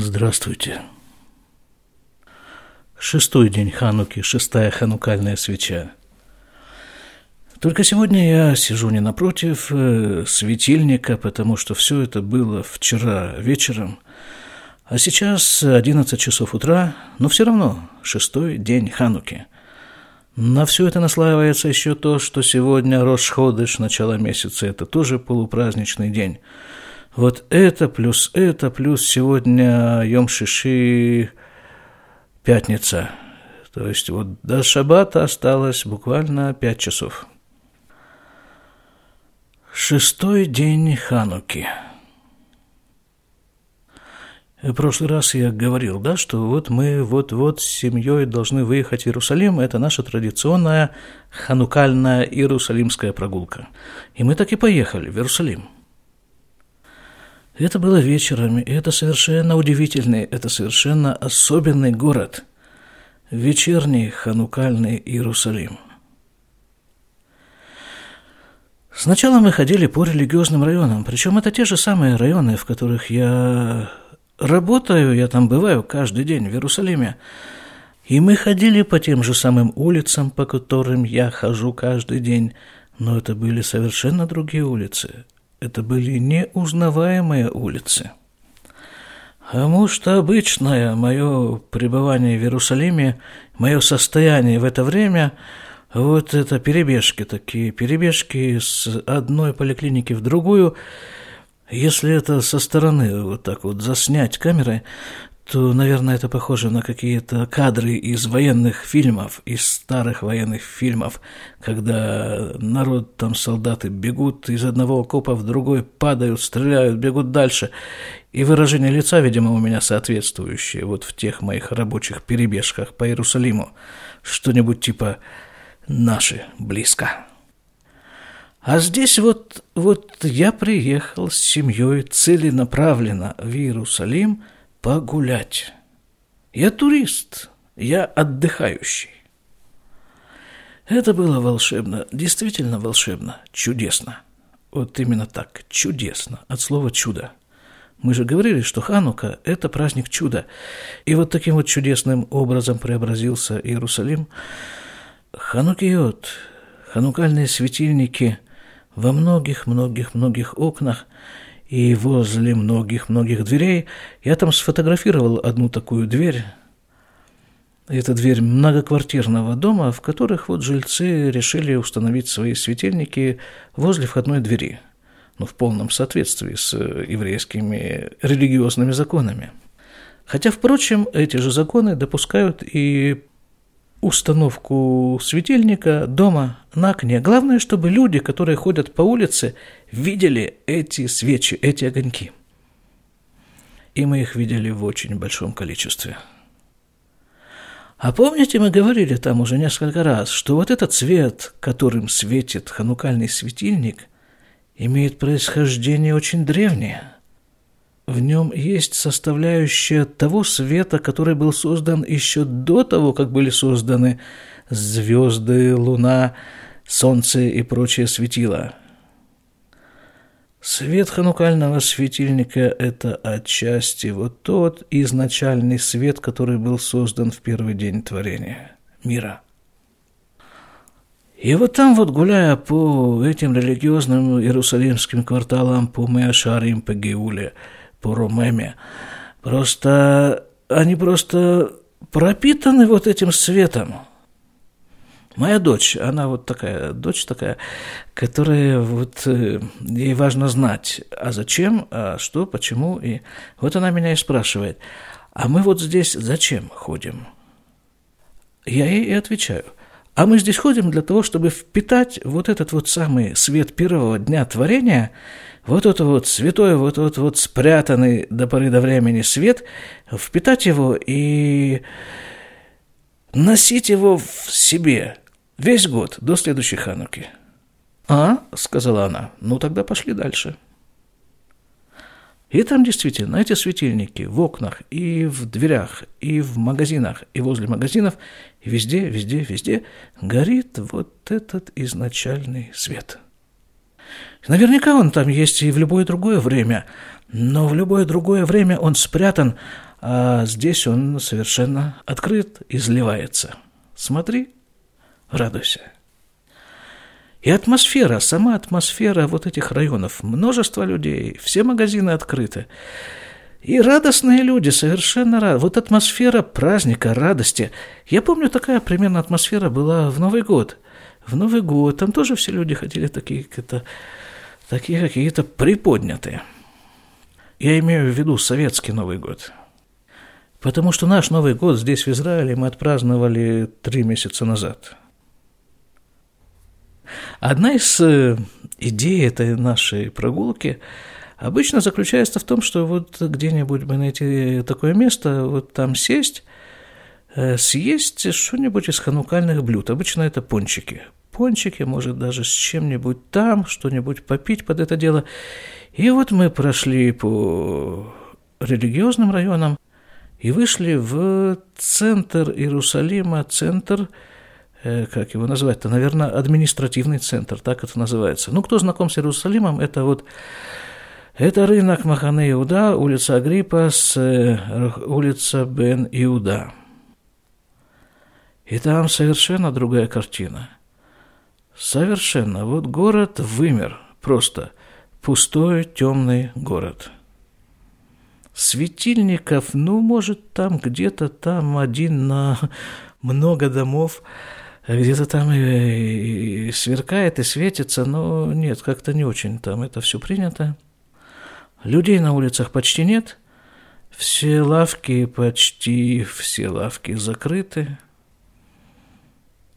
Здравствуйте. Шестой день Хануки, шестая ханукальная свеча. Только сегодня я сижу не напротив э, светильника, потому что все это было вчера вечером, а сейчас 11 часов утра, но все равно шестой день Хануки. На все это наслаивается еще то, что сегодня Рошходыш, начало месяца, это тоже полупраздничный день – вот это плюс это, плюс сегодня Йом-Шиши, пятница. То есть вот до шаббата осталось буквально пять часов. Шестой день Хануки. В прошлый раз я говорил, да, что вот мы вот-вот с семьей должны выехать в Иерусалим. Это наша традиционная ханукальная иерусалимская прогулка. И мы так и поехали в Иерусалим – это было вечером, и это совершенно удивительный, это совершенно особенный город. Вечерний ханукальный Иерусалим. Сначала мы ходили по религиозным районам, причем это те же самые районы, в которых я работаю, я там бываю каждый день в Иерусалиме. И мы ходили по тем же самым улицам, по которым я хожу каждый день, но это были совершенно другие улицы, это были неузнаваемые улицы. А может, обычное мое пребывание в Иерусалиме, мое состояние в это время, вот это перебежки такие, перебежки с одной поликлиники в другую, если это со стороны вот так вот заснять камерой, то, наверное, это похоже на какие-то кадры из военных фильмов, из старых военных фильмов, когда народ, там солдаты бегут из одного окопа в другой, падают, стреляют, бегут дальше. И выражение лица, видимо, у меня соответствующее вот в тех моих рабочих перебежках по Иерусалиму. Что-нибудь типа «наши близко». А здесь вот, вот я приехал с семьей целенаправленно в Иерусалим – погулять. Я турист, я отдыхающий. Это было волшебно, действительно волшебно, чудесно. Вот именно так, чудесно, от слова «чудо». Мы же говорили, что Ханука – это праздник чуда. И вот таким вот чудесным образом преобразился Иерусалим. Ханукиот, ханукальные светильники во многих-многих-многих окнах – и возле многих-многих дверей я там сфотографировал одну такую дверь. Это дверь многоквартирного дома, в которых вот жильцы решили установить свои светильники возле входной двери, ну, в полном соответствии с еврейскими религиозными законами. Хотя, впрочем, эти же законы допускают и установку светильника дома на окне. Главное, чтобы люди, которые ходят по улице, видели эти свечи, эти огоньки. И мы их видели в очень большом количестве. А помните, мы говорили там уже несколько раз, что вот этот цвет, которым светит ханукальный светильник, имеет происхождение очень древнее – в нем есть составляющая того света, который был создан еще до того, как были созданы звезды, луна, солнце и прочие светила. Свет ханукального светильника – это отчасти вот тот изначальный свет, который был создан в первый день творения мира. И вот там вот, гуляя по этим религиозным иерусалимским кварталам, по Меашарим, по Геуле – по Ромеме. Просто они просто пропитаны вот этим светом. Моя дочь, она вот такая, дочь такая, которая вот, э, ей важно знать, а зачем, а что, почему. И вот она меня и спрашивает, а мы вот здесь зачем ходим? Я ей и отвечаю, а мы здесь ходим для того, чтобы впитать вот этот вот самый свет первого дня творения – вот это вот святой, вот этот вот спрятанный до поры до времени свет, впитать его и носить его в себе весь год до следующей хануки. «А?» – сказала она. «Ну, тогда пошли дальше». И там действительно эти светильники в окнах и в дверях, и в магазинах, и возле магазинов, и везде, везде, везде горит вот этот изначальный свет – Наверняка он там есть и в любое другое время, но в любое другое время он спрятан, а здесь он совершенно открыт, изливается. Смотри, радуйся. И атмосфера, сама атмосфера вот этих районов, множество людей, все магазины открыты. И радостные люди, совершенно рады. Вот атмосфера праздника, радости. Я помню, такая примерно атмосфера была в Новый год. В Новый год там тоже все люди ходили такие, какие-то, такие какие-то приподнятые. Я имею в виду советский Новый год. Потому что наш Новый год здесь, в Израиле, мы отпраздновали три месяца назад. Одна из э, идей этой нашей прогулки – Обычно заключается в том, что вот где-нибудь бы найти такое место, вот там сесть, э, съесть что-нибудь из ханукальных блюд. Обычно это пончики. Пончики, может, даже с чем-нибудь там, что-нибудь попить под это дело. И вот мы прошли по религиозным районам и вышли в центр Иерусалима, центр, э, как его назвать-то, наверное, административный центр, так это называется. Ну, кто знаком с Иерусалимом, это вот это рынок Махане Иуда, улица Агриппа с э, улица Бен Иуда. И там совершенно другая картина. Совершенно. Вот город вымер. Просто пустой, темный город. Светильников, ну, может, там где-то там один на много домов, где-то там и, и сверкает, и светится, но нет, как-то не очень там это все принято. Людей на улицах почти нет. Все лавки, почти все лавки закрыты.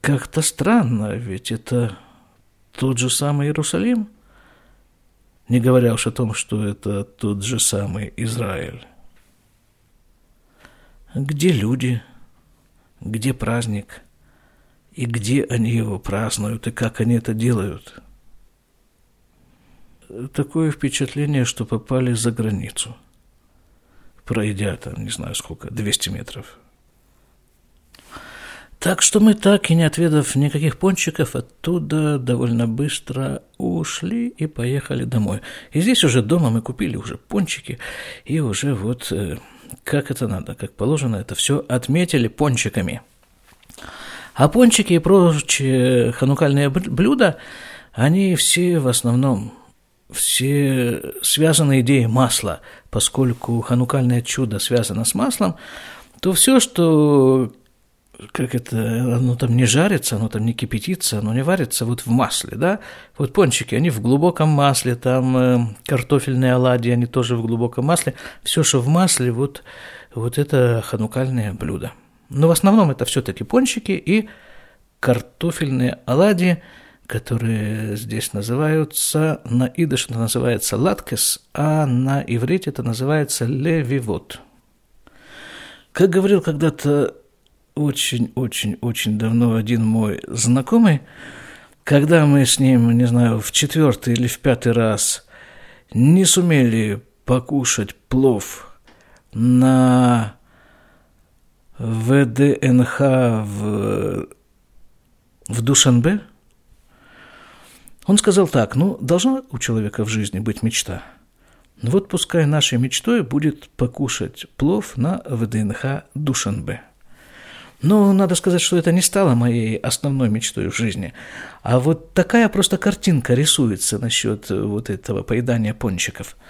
Как-то странно, ведь это тот же самый Иерусалим, не говоря уж о том, что это тот же самый Израиль. Где люди, где праздник, и где они его празднуют, и как они это делают – такое впечатление, что попали за границу, пройдя там, не знаю сколько, 200 метров. Так что мы так и не отведав никаких пончиков, оттуда довольно быстро ушли и поехали домой. И здесь уже дома мы купили уже пончики, и уже вот э, как это надо, как положено, это все отметили пончиками. А пончики и прочие ханукальные блюда, они все в основном все связаны идеей масла, поскольку ханукальное чудо связано с маслом, то все, что как это, оно там не жарится, оно там не кипятится, оно не варится вот в масле, да? Вот пончики, они в глубоком масле, там э, картофельные оладьи, они тоже в глубоком масле. Все, что в масле, вот, вот это ханукальное блюдо. Но в основном это все-таки пончики и картофельные оладьи – которые здесь называются, на идыш это называется латкес, а на иврите это называется левивот. Как говорил когда-то очень-очень-очень давно один мой знакомый, когда мы с ним, не знаю, в четвертый или в пятый раз не сумели покушать плов на ВДНХ в, в Душанбе – он сказал так, ну, должна у человека в жизни быть мечта. Ну вот пускай нашей мечтой будет покушать плов на ВДНХ Душанбе. Но надо сказать, что это не стало моей основной мечтой в жизни. А вот такая просто картинка рисуется насчет вот этого поедания пончиков –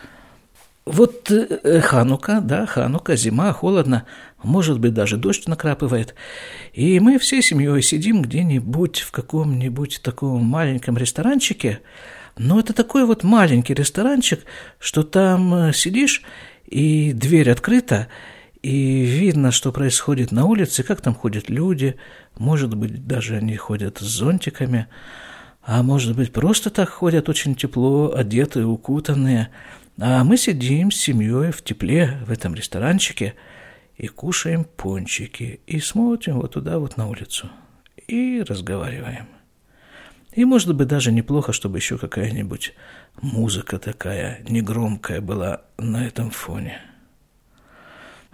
вот э, Ханука, да, Ханука, зима, холодно, может быть, даже дождь накрапывает. И мы всей семьей сидим где-нибудь в каком-нибудь таком маленьком ресторанчике. Но это такой вот маленький ресторанчик, что там э, сидишь, и дверь открыта, и видно, что происходит на улице, как там ходят люди, может быть, даже они ходят с зонтиками, а может быть, просто так ходят очень тепло, одетые, укутанные – а мы сидим с семьей в тепле в этом ресторанчике и кушаем пончики, и смотрим вот туда вот на улицу, и разговариваем. И, может быть, даже неплохо, чтобы еще какая-нибудь музыка такая негромкая была на этом фоне.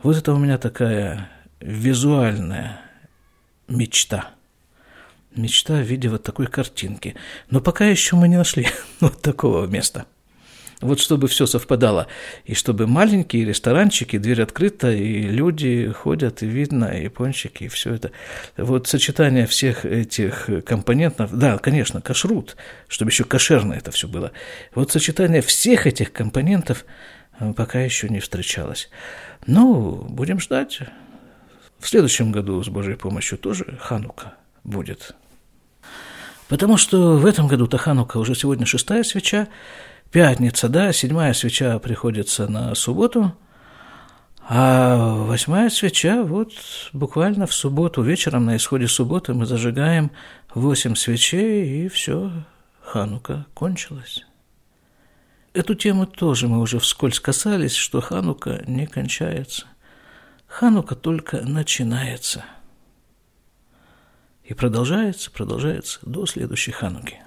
Вот это у меня такая визуальная мечта. Мечта в виде вот такой картинки. Но пока еще мы не нашли вот такого места. Вот чтобы все совпадало. И чтобы маленькие ресторанчики, дверь открыта, и люди ходят, и видно, и пончики, и все это. Вот сочетание всех этих компонентов, да, конечно, кашрут, чтобы еще кошерно это все было. Вот сочетание всех этих компонентов э, пока еще не встречалось. Ну, будем ждать. В следующем году с Божьей помощью тоже Ханука будет. Потому что в этом году-то Ханука уже сегодня шестая свеча, пятница, да, седьмая свеча приходится на субботу, а восьмая свеча вот буквально в субботу вечером на исходе субботы мы зажигаем восемь свечей, и все, Ханука кончилась. Эту тему тоже мы уже вскользь касались, что Ханука не кончается. Ханука только начинается. И продолжается, продолжается до следующей Хануки.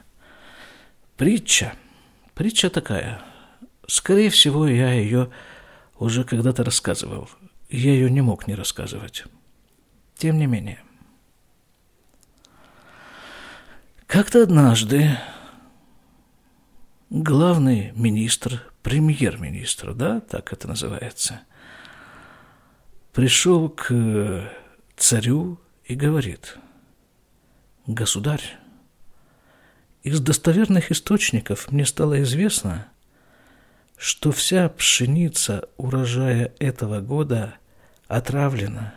Притча – Притча такая. Скорее всего, я ее уже когда-то рассказывал. Я ее не мог не рассказывать. Тем не менее. Как-то однажды главный министр, премьер-министр, да, так это называется, пришел к царю и говорит, «Государь, из достоверных источников мне стало известно, что вся пшеница урожая этого года отравлена.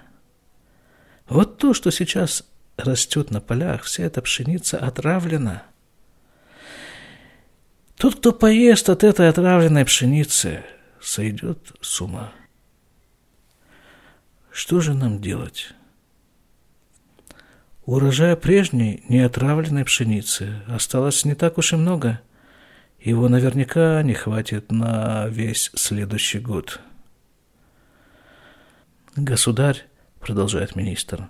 Вот то, что сейчас растет на полях, вся эта пшеница отравлена. Тот, кто поест от этой отравленной пшеницы, сойдет с ума. Что же нам делать? Урожая прежней, неотравленной пшеницы осталось не так уж и много. Его наверняка не хватит на весь следующий год. «Государь», — продолжает министр,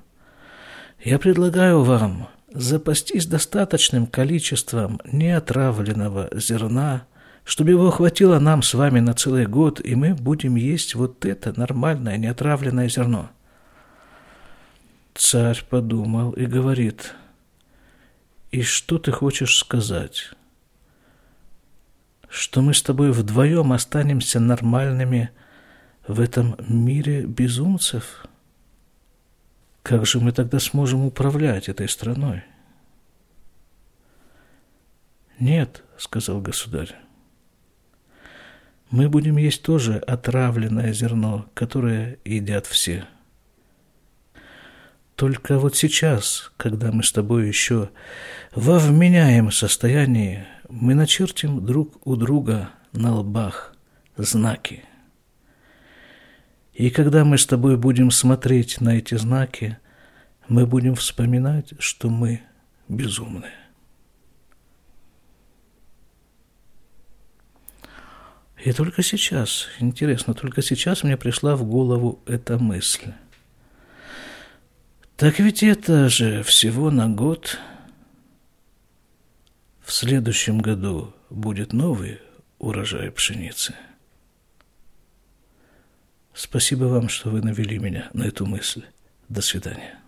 — «я предлагаю вам запастись достаточным количеством неотравленного зерна, чтобы его хватило нам с вами на целый год, и мы будем есть вот это нормальное неотравленное зерно». Царь подумал и говорит, «И что ты хочешь сказать? Что мы с тобой вдвоем останемся нормальными в этом мире безумцев? Как же мы тогда сможем управлять этой страной?» «Нет», — сказал государь, — «мы будем есть тоже отравленное зерно, которое едят все». Только вот сейчас, когда мы с тобой еще во вменяемом состоянии, мы начертим друг у друга на лбах знаки. И когда мы с тобой будем смотреть на эти знаки, мы будем вспоминать, что мы безумны. И только сейчас, интересно, только сейчас мне пришла в голову эта мысль. Так ведь это же всего на год. В следующем году будет новый урожай пшеницы. Спасибо вам, что вы навели меня на эту мысль. До свидания.